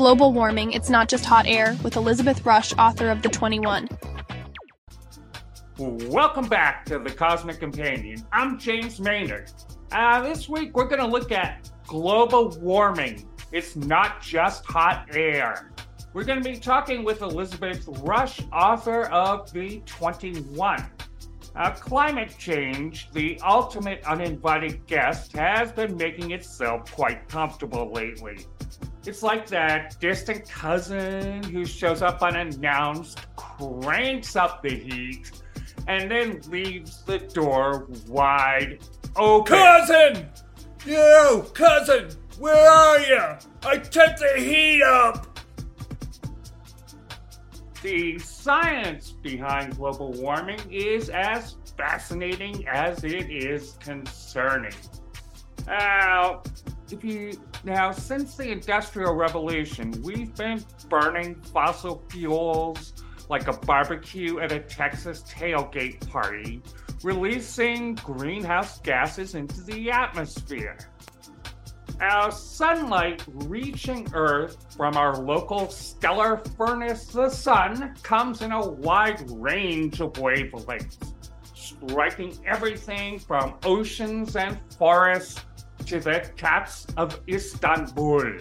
Global Warming It's Not Just Hot Air with Elizabeth Rusch, author of The 21. Welcome back to the Cosmic Companion. I'm James Maynard. Uh, this week we're going to look at global warming. It's not just hot air. We're going to be talking with Elizabeth Rusch, author of The 21. Uh, climate change, the ultimate uninvited guest, has been making itself quite comfortable lately. It's like that distant cousin who shows up unannounced, cranks up the heat, and then leaves the door wide open. Cousin! You, cousin! Where are you? I turned the heat up! The science behind global warming is as fascinating as it is concerning. Now, if you now since the industrial revolution, we've been burning fossil fuels like a barbecue at a Texas tailgate party, releasing greenhouse gases into the atmosphere. Our sunlight reaching Earth from our local stellar furnace, the Sun, comes in a wide range of wavelengths, striking everything from oceans and forests to the cats of Istanbul.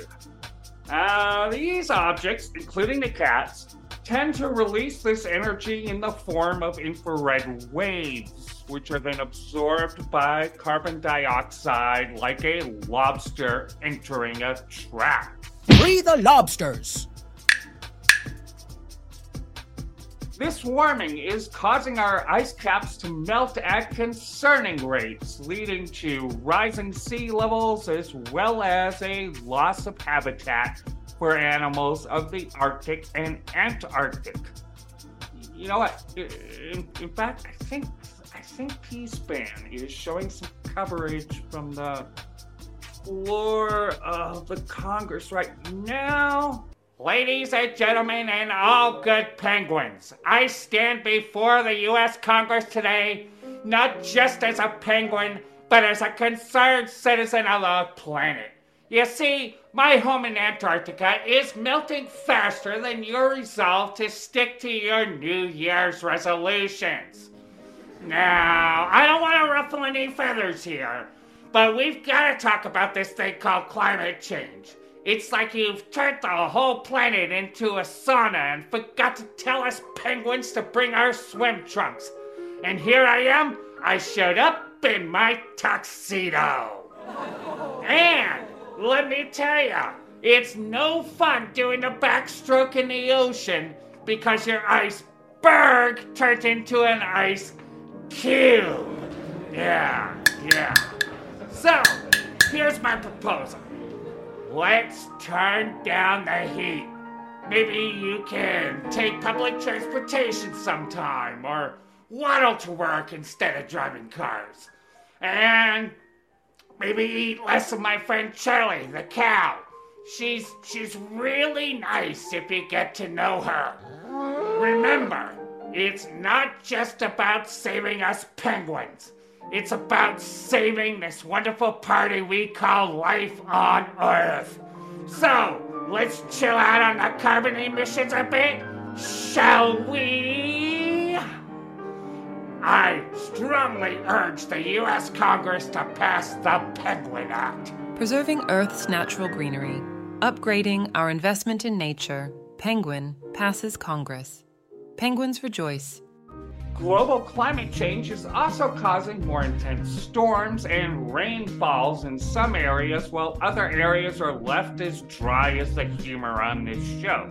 Uh, these objects, including the cats, tend to release this energy in the form of infrared waves, which are then absorbed by carbon dioxide like a lobster entering a trap. Free the lobsters! This warming is causing our ice caps to melt at concerning rates, leading to rising sea levels as well as a loss of habitat for animals of the Arctic and Antarctic. You know what? In, in fact, I think I think C-SPAN is showing some coverage from the floor of the Congress right now. Ladies and gentlemen, and all good penguins, I stand before the U.S. Congress today not just as a penguin, but as a concerned citizen of the planet. You see, my home in Antarctica is melting faster than your resolve to stick to your New Year's resolutions. Now, I don't want to ruffle any feathers here, but we've got to talk about this thing called climate change. It's like you've turned the whole planet into a sauna and forgot to tell us penguins to bring our swim trunks. And here I am, I showed up in my tuxedo. And let me tell ya, it's no fun doing a backstroke in the ocean because your iceberg turned into an ice cube. Yeah, yeah. So, here's my proposal. Let's turn down the heat. Maybe you can take public transportation sometime or waddle to work instead of driving cars. And Maybe eat less of my friend Charlie, the cow. She's she's really nice if you get to know her. Remember, it's not just about saving us penguins. It's about saving this wonderful party we call life on Earth. So, let's chill out on the carbon emissions a bit, shall we? I strongly urge the U.S. Congress to pass the Penguin Act. Preserving Earth's natural greenery, upgrading our investment in nature, Penguin passes Congress. Penguins rejoice. Global climate change is also causing more intense storms and rainfalls in some areas, while other areas are left as dry as the humor on this show.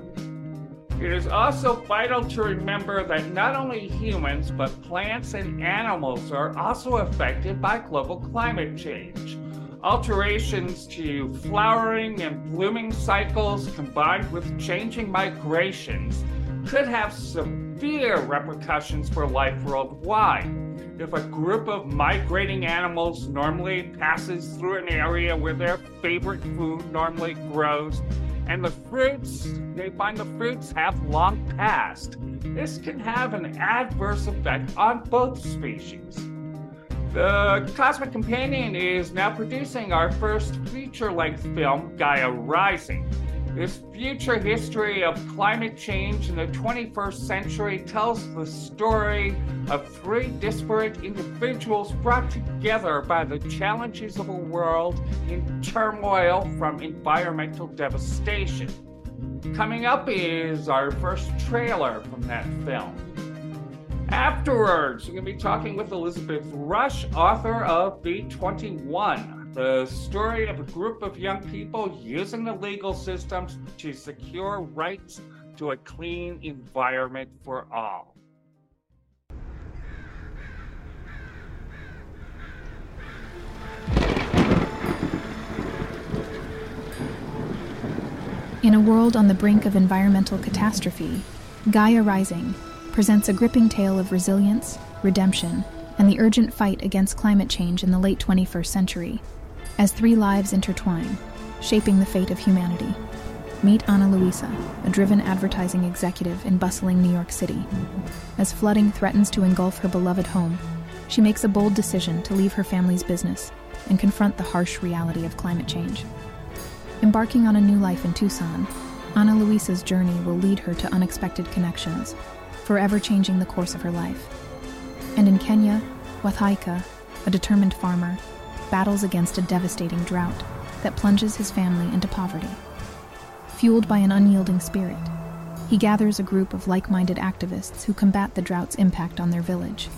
It is also vital to remember that not only humans, but plants and animals are also affected by global climate change. Alterations to flowering and blooming cycles combined with changing migrations could have severe repercussions for life worldwide. If a group of migrating animals normally passes through an area where their favorite food normally grows, and the fruits, they find the fruits have long passed. This can have an adverse effect on both species. The Cosmic Companion is now producing our first feature length film, Gaia Rising. This future history of climate change in the 21st century tells the story of three disparate individuals brought together by the challenges of a world in turmoil from environmental devastation. Coming up is our first trailer from that film. Afterwards, we're going to be talking with Elizabeth Rusch, author of The 21 the story of a group of young people using the legal systems to secure rights to a clean environment for all. In a world on the brink of environmental catastrophe, Gaia Rising presents a gripping tale of resilience, redemption, and the urgent fight against climate change in the late 21st century as three lives intertwine, shaping the fate of humanity. Meet Ana Luisa, a driven advertising executive in bustling New York City. As flooding threatens to engulf her beloved home, she makes a bold decision to leave her family's business and confront the harsh reality of climate change. Embarking on a new life in Tucson, Ana Luisa's journey will lead her to unexpected connections, forever changing the course of her life. And in Kenya, Wathaika, a determined farmer, battles against a devastating drought that plunges his family into poverty. Fueled by an unyielding spirit, he gathers a group of like minded activists who combat the drought's impact on their village.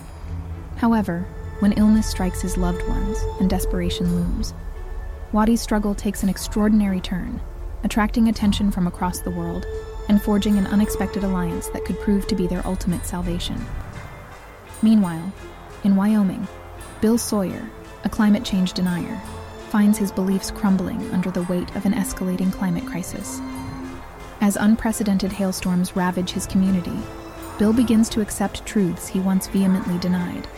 However, when illness strikes his loved ones and desperation looms, Wadi's struggle takes an extraordinary turn, attracting attention from across the world and forging an unexpected alliance that could prove to be their ultimate salvation. Meanwhile, in Wyoming, Bill Sawyer, a climate change denier, finds his beliefs crumbling under the weight of an escalating climate crisis. As unprecedented hailstorms ravage his community, Bill begins to accept truths he once vehemently denied.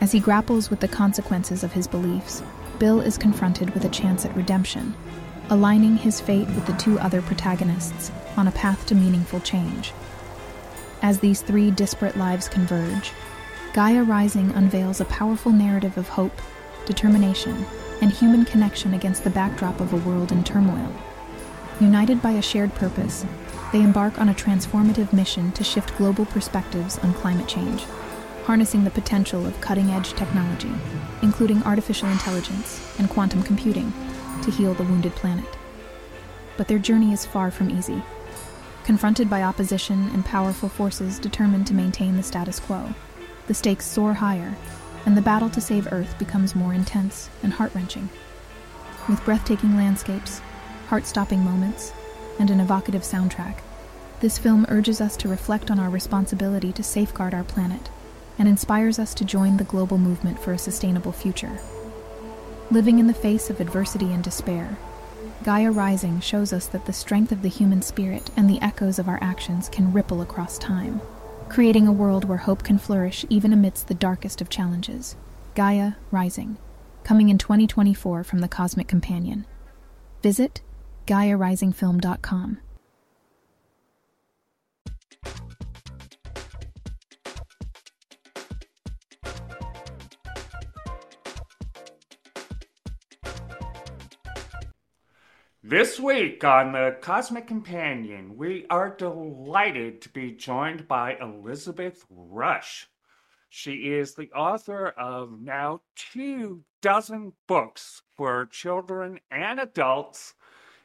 As he grapples with the consequences of his beliefs, Bill is confronted with a chance at redemption, aligning his fate with the two other protagonists on a path to meaningful change. As these three disparate lives converge, Gaia Rising unveils a powerful narrative of hope, determination, and human connection against the backdrop of a world in turmoil. United by a shared purpose, they embark on a transformative mission to shift global perspectives on climate change, harnessing the potential of cutting edge technology, including artificial intelligence and quantum computing, to heal the wounded planet. But their journey is far from easy. Confronted by opposition and powerful forces determined to maintain the status quo, the stakes soar higher, and the battle to save Earth becomes more intense and heart wrenching. With breathtaking landscapes, heart stopping moments, and an evocative soundtrack, this film urges us to reflect on our responsibility to safeguard our planet and inspires us to join the global movement for a sustainable future. Living in the face of adversity and despair, Gaia Rising shows us that the strength of the human spirit and the echoes of our actions can ripple across time creating a world where hope can flourish even amidst the darkest of challenges. Gaia Rising, coming in 2024 from the Cosmic Companion. Visit GaiaRisingFilm.com. This week on the Cosmic Companion, we are delighted to be joined by Elizabeth Rusch. She is the author of now two dozen books for children and adults,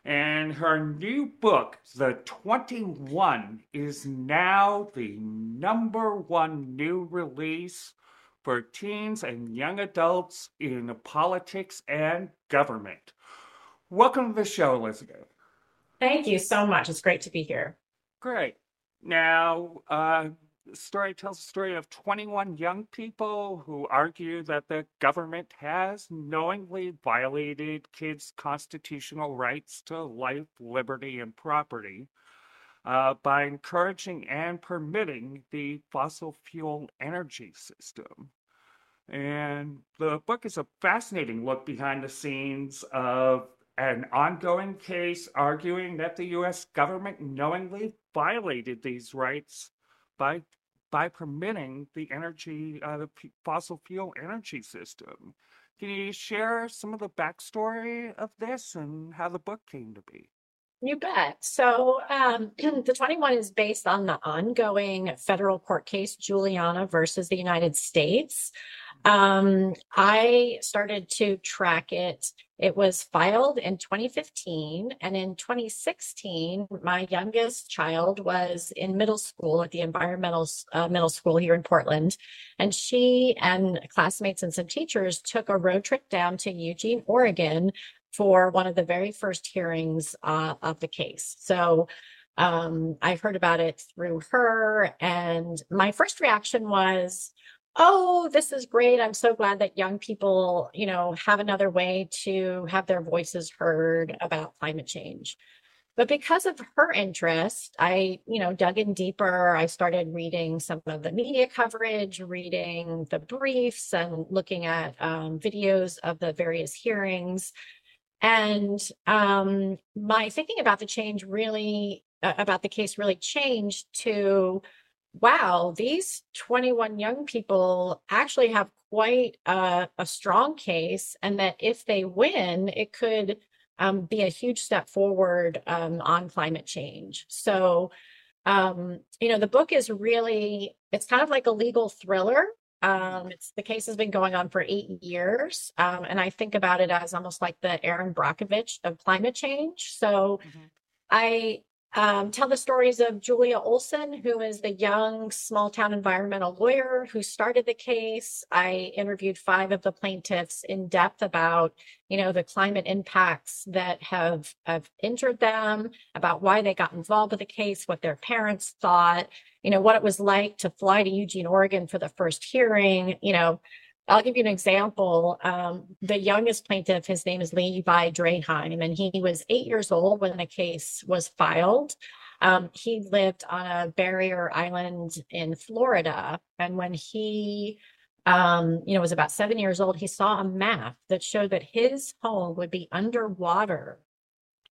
and her new book, The 21, is now the number one new release for teens and young adults in politics and government. Welcome to the show, Elizabeth. Thank you so much. It's great to be here. Great. Now, uh, the story tells the story of 21 young people who argue that the government has knowingly violated kids' constitutional rights to life, liberty, and property uh, by encouraging and permitting the fossil fuel energy system. And the book is a fascinating look behind the scenes of an ongoing case arguing that the U.S. government knowingly violated these rights by by permitting the energy, uh, the fossil fuel energy system. Can you share some of the backstory of this and how the book came to be? You bet. So um, the 21 is based on the ongoing federal court case, Juliana versus the United States. Um, I started to track it. It was filed in 2015. And in 2016, my youngest child was in middle school at the environmental uh, middle school here in Portland. And she and classmates and some teachers took a road trip down to Eugene, Oregon for one of the very first hearings uh, of the case. So um, I heard about it through her. And my first reaction was, oh, this is great. I'm so glad that young people, you know, have another way to have their voices heard about climate change. But because of her interest, I, you know, dug in deeper. I started reading some of the media coverage, reading the briefs, and looking at um, videos of the various hearings. And um, my thinking about the change really, uh, about the case really changed to wow, these 21 young people actually have quite a, a strong case, and that if they win, it could um, be a huge step forward um, on climate change. So, um, you know, the book is really, it's kind of like a legal thriller. Um, it's the case has been going on for eight years, um, and I think about it as almost like the Erin Brockovich of climate change. So, mm-hmm. I um, tell the stories of Julia Olson, who is the young small town environmental lawyer who started the case. I interviewed five of the plaintiffs in depth about, you know, the climate impacts that have, have injured them, about why they got involved with the case, what their parents thought, you know, what it was like to fly to Eugene, Oregon for the first hearing, you know, I'll give you an example. Um, the youngest plaintiff, his name is Levi Draheim, and he was eight years old when the case was filed. Um, he lived on a barrier island in Florida. And when he, um, you know, was about seven years old, he saw a map that showed that his home would be underwater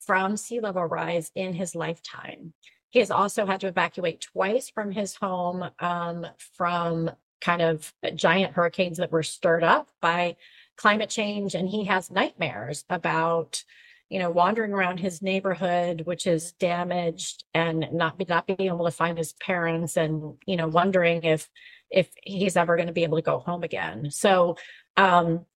from sea level rise in his lifetime. He has also had to evacuate twice from his home um, from kind of giant hurricanes that were stirred up by climate change. And he has nightmares about, you know, wandering around his neighborhood, which is damaged and not, not being able to find his parents and, you know, wondering if, if he's ever going to be able to go home again. So, um,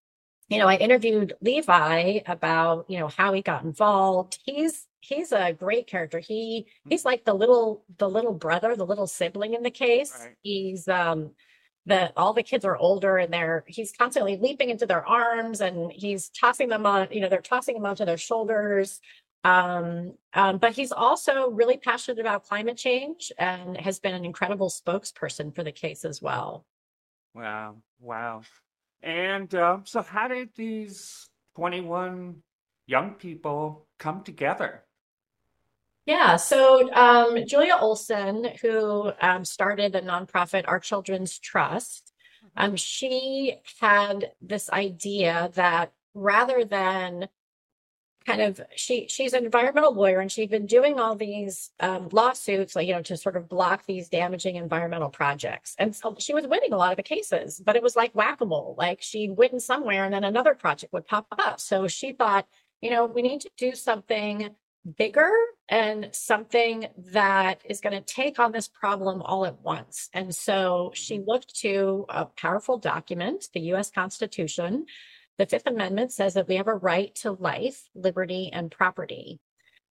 you know, I interviewed Levi about, you know, how he got involved. He's he's a great character. He he's like the little the little brother, the little sibling in the case. Right. He's um that all the kids are older and they're he's constantly leaping into their arms and he's tossing them on you know they're tossing him onto their shoulders. Um, um, but he's also really passionate about climate change and has been an incredible spokesperson for the case as well. Wow wow. And uh, so how did these 21 young people come together yeah. So um, Julia Olson, who um, started the nonprofit Our Children's Trust, mm-hmm. um, she had this idea that rather than kind of she she's an environmental lawyer and she'd been doing all these um, lawsuits like you know to sort of block these damaging environmental projects and so she was winning a lot of the cases but it was like whack-a-mole like she'd win somewhere and then another project would pop up so she thought you know we need to do something bigger and something that is going to take on this problem all at once. And so she mm-hmm. looked to a powerful document, the US Constitution. The Fifth Amendment says that we have a right to life, liberty, and property.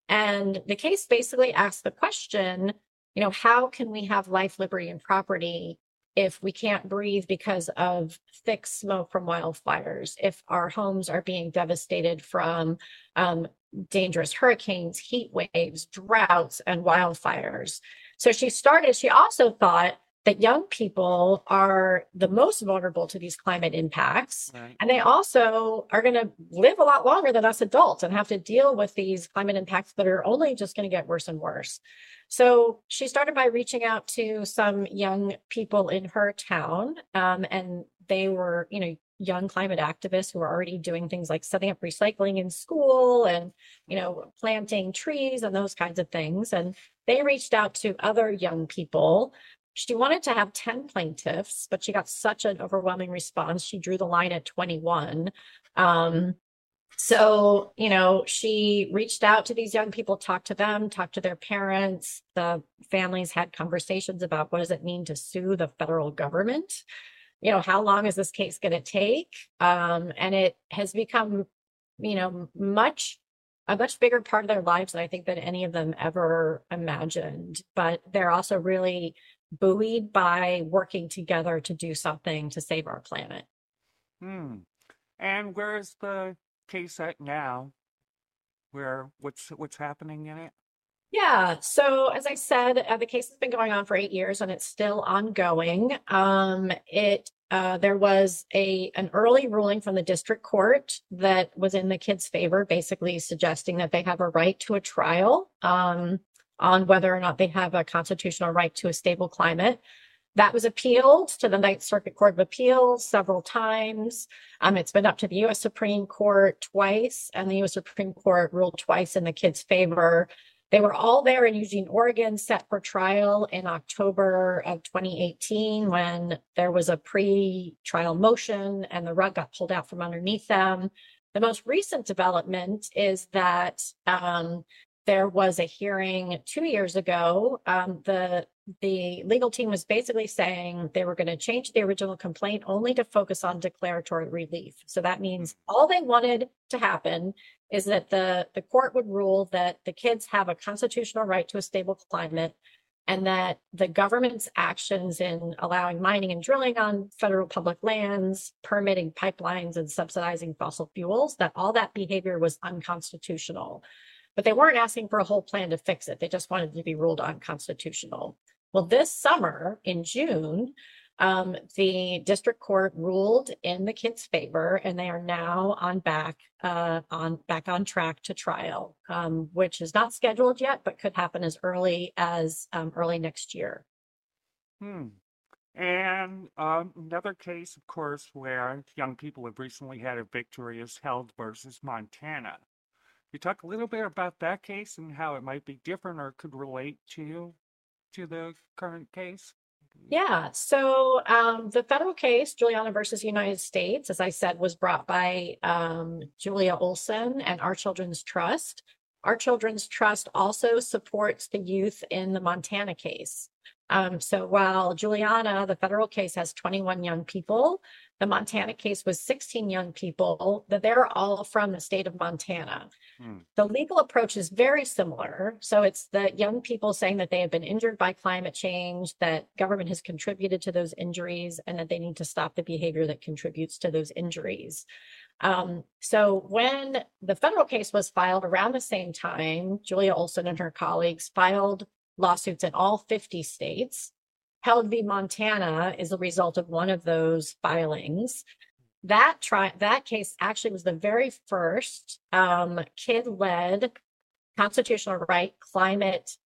And the case basically asks the question, you know, how can we have life, liberty, and property if we can't breathe because of thick smoke from wildfires, if our homes are being devastated from um, dangerous hurricanes, heat waves, droughts, and wildfires. So she started, she also thought that young people are the most vulnerable to these climate impacts. Right. And they also are going to live a lot longer than us adults and have to deal with these climate impacts that are only just going to get worse and worse. So she started by reaching out to some young people in her town. Um, and they were, you know, young climate activists who are already doing things like setting up recycling in school and you know planting trees and those kinds of things and they reached out to other young people she wanted to have 10 plaintiffs but she got such an overwhelming response she drew the line at 21 um, So, you know, she reached out to these young people, talked to them, talked to their parents. The families had conversations about what does it mean to sue the federal government? You know, how long is this case going to take? Um, and it has become, you know, much a much bigger part of their lives than I think that any of them ever imagined. But they're also really buoyed by working together to do something to save our planet. Hmm. And where's the case at now? Where what's what's happening in it? Yeah. So as I said, uh, the case has been going on for eight years and it's still ongoing. Um, it uh, there was a an early ruling from the district court that was in the kids' favor, basically suggesting that they have a right to a trial um, on whether or not they have a constitutional right to a stable climate. That was appealed to the Ninth Circuit Court of Appeals several times. Um, it's been up to the U.S. Supreme Court twice, and the U.S. Supreme Court ruled twice in the kids' favor. They were all there in Eugene, Oregon, set for trial in October of 2018 when there was a pre trial motion and the rug got pulled out from underneath them. The most recent development is that um, there was a hearing two years ago. Um, the the legal team was basically saying they were going to change the original complaint only to focus on declaratory relief. So that means all they wanted to happen is that the, the court would rule that the kids have a constitutional right to a stable climate and that the government's actions in allowing mining and drilling on federal public lands, permitting pipelines and subsidizing fossil fuels, that all that behavior was unconstitutional. But they weren't asking for a whole plan to fix it. They just wanted to be ruled unconstitutional. Well, this summer in June, um, the district court ruled in the kids' favor, and they are now on back uh, on back on track to trial, um, which is not scheduled yet, but could happen as early as um, early next year. Hmm. And um, another case, of course, where young people have recently had a victory is Held versus Montana. You talk a little bit about that case and how it might be different or could relate to to the current case? Yeah. So um, the federal case, Juliana versus United States, as I said, was brought by um, Julia Olson and Our Children's Trust. Our Children's Trust also supports the youth in the Montana case. Um, so while Juliana, the federal case, has 21 young people, the Montana case was 16 young people, they're all from the state of Montana. Hmm. The legal approach is very similar. So it's the young people saying that they have been injured by climate change, that government has contributed to those injuries, and that they need to stop the behavior that contributes to those injuries. Um, so when the federal case was filed around the same time, Julia Olson and her colleagues filed lawsuits in all 50 states. Held v. Montana is a result of one of those filings. That tri- that case actually was the very first um, kid-led constitutional right climate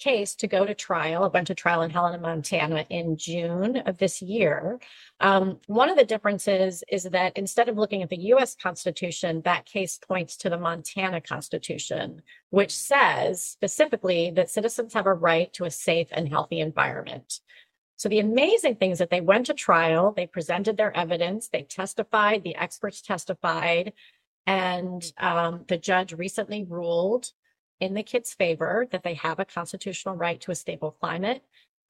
case to go to trial. It went to trial in Helena, Montana in June of this year. Um, one of the differences is that instead of looking at the US Constitution, that case points to the Montana Constitution, which says specifically that citizens have a right to a safe and healthy environment. So the amazing thing is that they went to trial, they presented their evidence, they testified, the experts testified, and um, the judge recently ruled in the kids' favor that they have a constitutional right to a stable climate,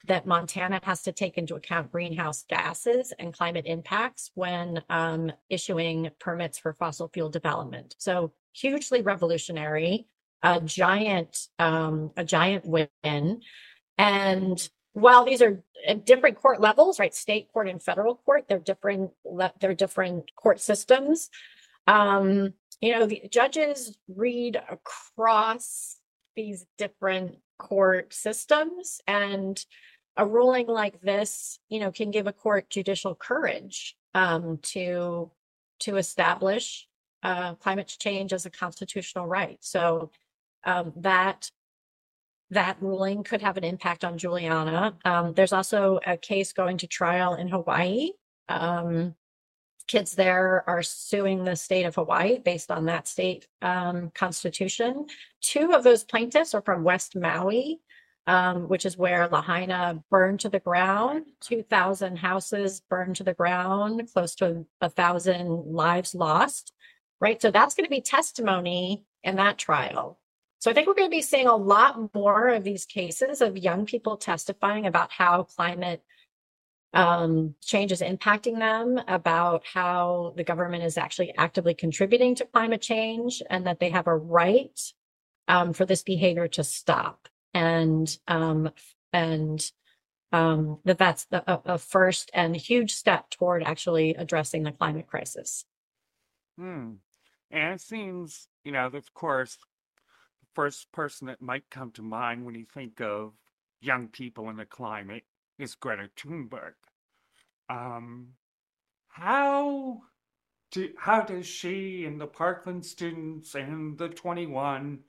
that Montana has to take into account greenhouse gases and climate impacts when um, issuing permits for fossil fuel development. So hugely revolutionary, a giant, um, a giant win. And while these are different court levels, right? State court and federal court, they're different, they're different court systems. Um, you know, the judges read across these different court systems and a ruling like this, you know, can give a court judicial courage um, to to establish uh, climate change as a constitutional right. So um, that that ruling could have an impact on Juliana. Um, there's also a case going to trial in Hawaii. Um, kids there are suing the state of Hawaii based on that state um, constitution. Two of those plaintiffs are from West Maui, um, which is where Lahaina burned to the ground. 2,000 houses burned to the ground, close to a, a thousand lives lost. right? So that's going to be testimony in that trial. So I think we're going to be seeing a lot more of these cases of young people testifying about how climate um, change is impacting them, about how the government is actually actively contributing to climate change, and that they have a right um, for this behavior to stop, and um, and um, that that's the, a, a, first and huge step toward actually addressing the climate crisis. Hmm. And it seems, you know, of course, first person that might come to mind when you think of young people in the climate is Greta Thunberg. Um, how do how does she and the Parkland students and the 21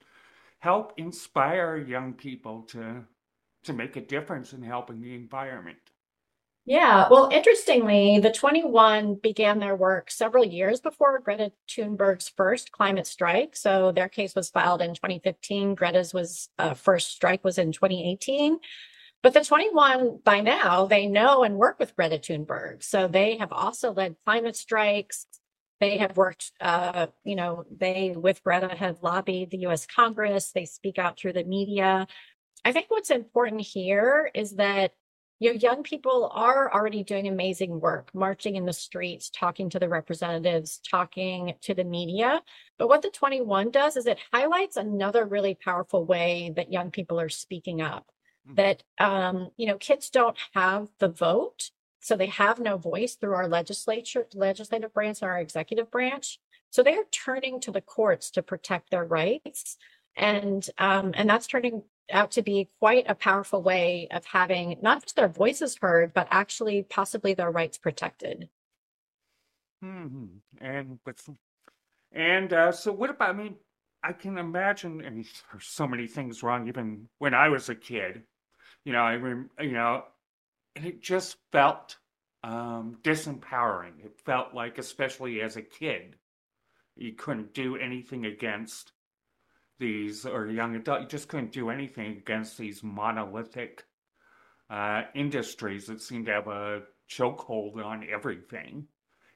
help inspire young people to to make a difference in helping the environment? Yeah, well, interestingly, the 21 began their work several years before Greta Thunberg's first climate strike. So their case was filed in 2015. Greta's was uh, first strike was in 2018. But the 21 by now, they know and work with Greta Thunberg. So they have also led climate strikes. They have worked, uh, you know, they with Greta have lobbied the US Congress. They speak out through the media. I think what's important here is that you know, young people are already doing amazing work, marching in the streets, talking to the representatives, talking to the media. But what the 21 does is it highlights another really powerful way that young people are speaking up. Mm-hmm. That um, you know, kids don't have the vote, so they have no voice through our legislature, legislative branch, and our executive branch. So they are turning to the courts to protect their rights, and um, and that's turning out to be quite a powerful way of having not just their voices heard, but actually possibly their rights protected. Hmm. And and uh, so, what about? I mean, I can imagine. I mean, there's so many things wrong. Even when I was a kid, you know, I rem, you know, and it just felt um, disempowering. It felt like, especially as a kid, you couldn't do anything against these, or young adult, you just couldn't do anything against these monolithic uh, industries that seem to have a chokehold on everything.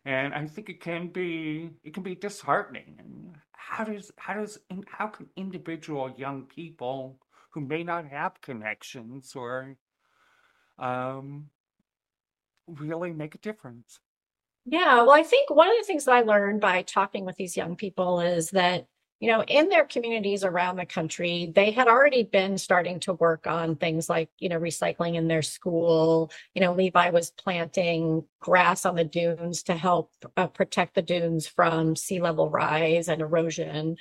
And I think it can be it can be disheartening. And how does how does how can individual young people who may not have connections or um, really make a difference? Yeah, well, I think one of the things that I learned by talking with these young people is that you know, in their communities around the country, they had already been starting to work on things like, you know, recycling in their school. You know, Levi was planting grass on the dunes to help uh, protect the dunes from sea level rise and erosion.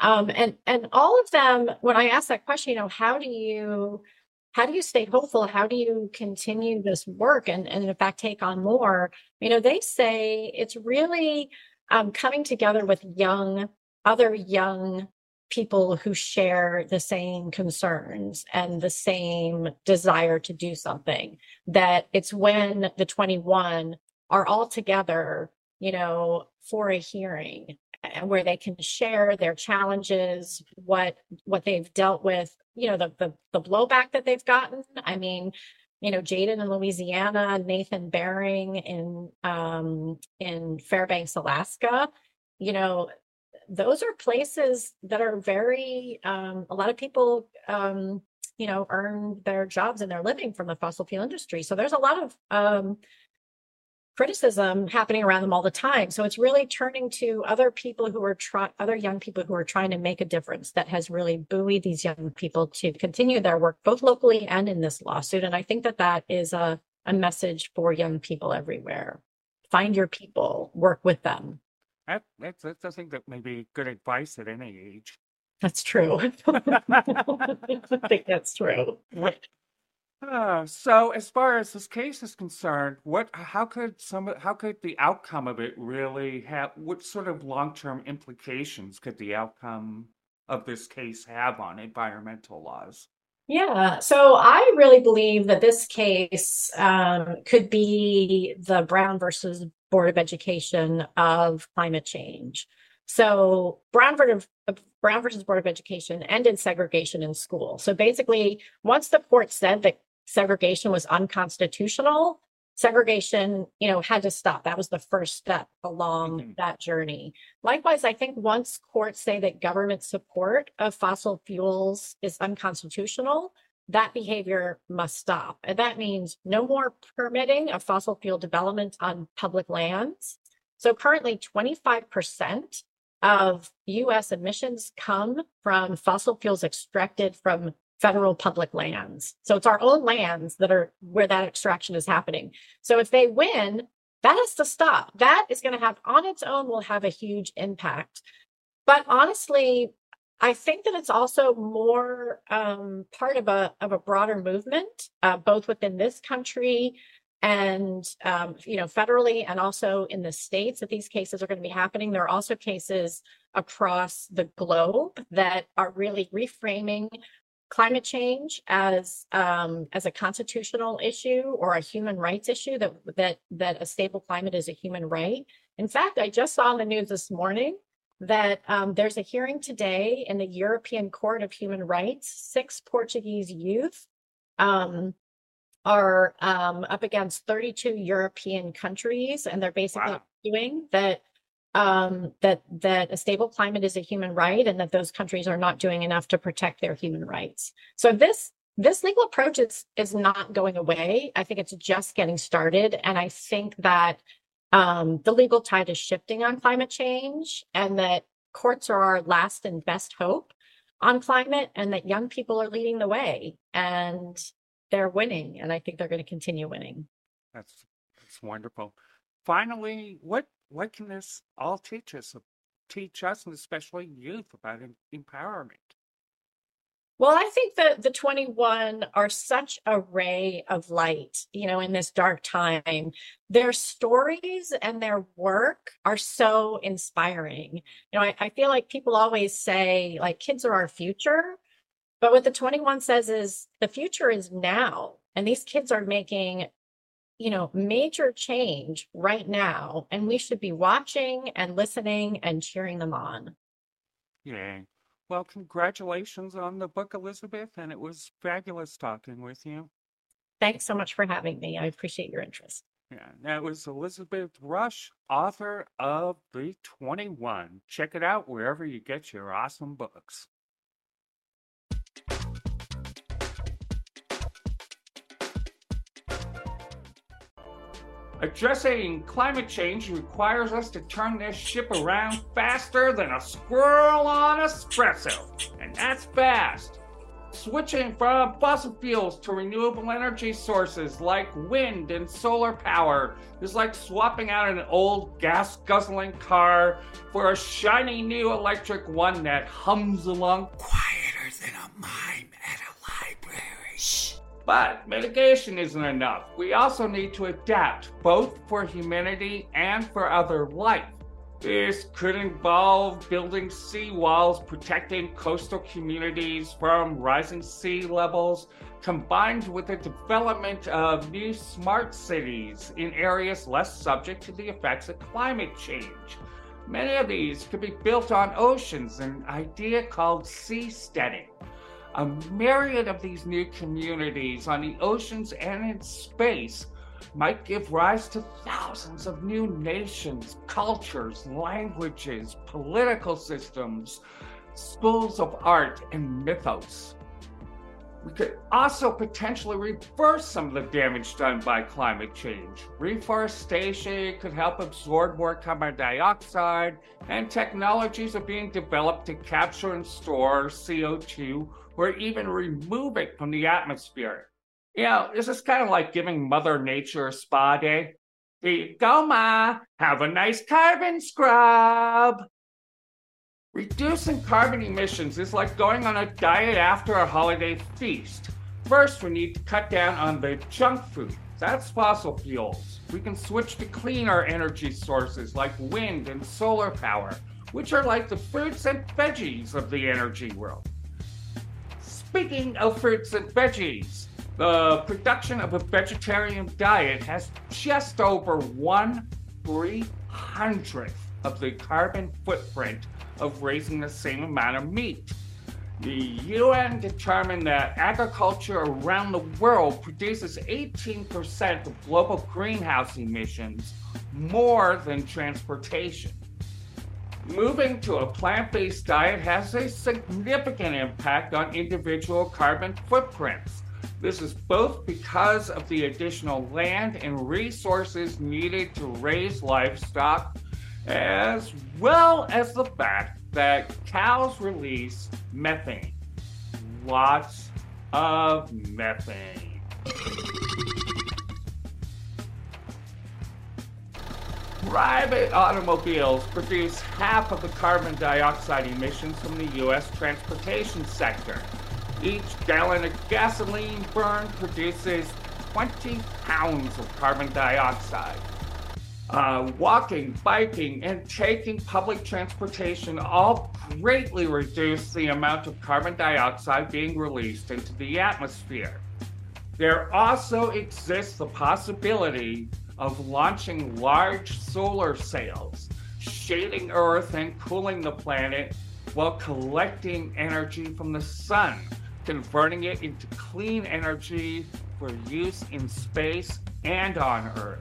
Um, and and all of them, when I asked that question, you know, how do you how do you stay hopeful? How do you continue this work and, and in fact take on more? You know, they say it's really um, coming together with young other young people who share the same concerns and the same desire to do something that it's when the 21 are all together you know for a hearing and where they can share their challenges what what they've dealt with you know the the, the blowback that they've gotten. I mean you know jaden in louisiana nathan Baring in um in fairbanks alaska you know those are places that are very um, a lot of people um, you know earn their jobs and their living from the fossil fuel industry. So there's a lot of um, criticism happening around them all the time. So it's really turning to other people who are trying other young people who are trying to make a difference that has really buoyed these young people to continue their work both locally and in this lawsuit. And i think that that is a, a message for young people everywhere. Find your people work with them that, that's, that's, I think that may be good advice at any age. That's true. I think that's true. Uh, so, as far as this case is concerned, what, how could some, how could the outcome of it really have? What sort of long-term implications could the outcome of this case have on environmental laws? Yeah, so I really believe that this case um, could be the Brown versus Board of Education of climate change. So Brown, Brown versus Board of Education ended segregation in school. So basically, once the court said that segregation was unconstitutional, segregation, you know, had to stop. That was the first step along mm-hmm. that journey. Likewise, I think once courts say that government support of fossil fuels is unconstitutional, that behavior must stop. And that means no more permitting of fossil fuel development on public lands. So currently 25% of US emissions come from fossil fuels extracted from federal public lands. So it's our own lands that are where that extraction is happening. So if they win, that has to stop. That is going to have on its own will have a huge impact. But honestly, I think that it's also more um, part of a of a broader movement, uh, both within this country and um, you know federally, and also in the states that these cases are going to be happening. There are also cases across the globe that are really reframing climate change as um, as a constitutional issue or a human rights issue that that that a stable climate is a human right. In fact, I just saw in the news this morning that um, there's a hearing today in the European Court of Human Rights. Six Portuguese youth um, are um, up against 32 European countries, and they're basically wow. doing that um, that that a stable climate is a human right, and that those countries are not doing enough to protect their human rights. So this this legal approach is is not going away. I think it's just getting started, and I think that um, the legal tide is shifting on climate change, and that courts are our last and best hope on climate, and that young people are leading the way, and they're winning, and I think they're going to continue winning. That's that's wonderful. Finally, what what can this all teach us? Teach us, and especially youth, about empowerment. Well, I think that the 21 are such a ray of light, you know, in this dark time. Their stories and their work are so inspiring. You know, I, I, feel like people always say, like, kids are our future. But what the 21 says is the future is now. And these kids are making you know, major change right now, and we should be watching and listening and cheering them on. Yeah. Well, congratulations on the book, Elizabeth, and it was fabulous talking with you. Thanks so much for having me. I appreciate your interest. Yeah, that was Elizabeth Rusch, author of The 21. Check it out wherever you get your awesome books. Addressing climate change requires us to turn this ship around faster than a squirrel on espresso, and that's fast. Switching from fossil fuels to renewable energy sources like wind and solar power is like swapping out an old gas guzzling car for a shiny new electric one that hums along quieter than a mime But mitigation isn't enough. We also need to adapt, both for humanity and for other life. This could involve building seawalls, protecting coastal communities from rising sea levels, combined with the development of new smart cities in areas less subject to the effects of climate change. Many of these could be built on oceans, an idea called seasteading. A myriad of these new communities on the oceans and in space might give rise to thousands of new nations, cultures, languages, political systems, schools of art, and mythos. We could also potentially reverse some of the damage done by climate change. Reforestation could help absorb more carbon dioxide, and technologies are being developed to capture and store CO2 or even remove it from the atmosphere. You know, this is kind of like giving Mother Nature a spa day. Here you go, Ma. Have a nice carbon scrub. Reducing carbon emissions is like going on a diet after a holiday feast. First, we need to cut down on the junk food. That's fossil fuels. We can switch to cleaner energy sources like wind and solar power, which are like the fruits and veggies of the energy world. Speaking of fruits and veggies, the production of a vegetarian diet has just over one three hundredth of the carbon footprint of raising the same amount of meat. The UN determined that agriculture around the world produces 18% of global greenhouse emissions, more than transportation. Moving to a plant based diet has a significant impact on individual carbon footprints. This is both because of the additional land and resources needed to raise livestock, as well as the fact that cows release methane. Lots of methane. Private automobiles produce half of the carbon dioxide emissions from the U.S. transportation sector. Each gallon of gasoline burned produces 20 pounds of carbon dioxide. Uh, walking, biking, and taking public transportation all greatly reduce the amount of carbon dioxide being released into the atmosphere. There also exists the possibility of launching large solar sails, shading Earth and cooling the planet while collecting energy from the sun, converting it into clean energy for use in space and on Earth.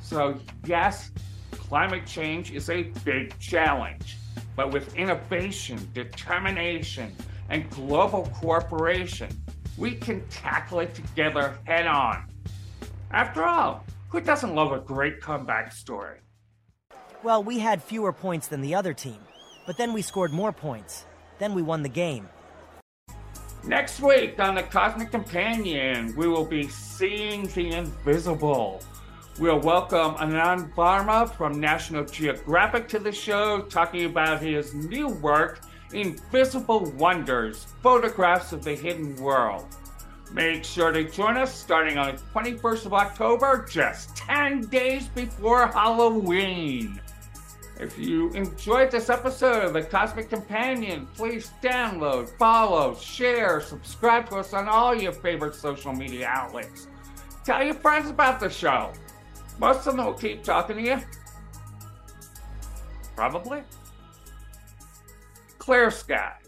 So, yes, climate change is a big challenge, but with innovation, determination, and global cooperation, we can tackle it together head on. After all, who doesn't love a great comeback story? Well, we had fewer points than the other team, but then we scored more points. Then we won the game. Next week on The Cosmic Companion, we will be seeing the invisible. We'll welcome Anand Varma from National Geographic to the show, talking about his new work, Invisible Wonders Photographs of the Hidden World. Make sure to join us starting on the 21st of October, just 10 days before Halloween. If you enjoyed this episode of The Cosmic Companion, please download, follow, share, subscribe to us on all your favorite social media outlets. Tell your friends about the show. Most of them will keep talking to you. Probably. Clear skies.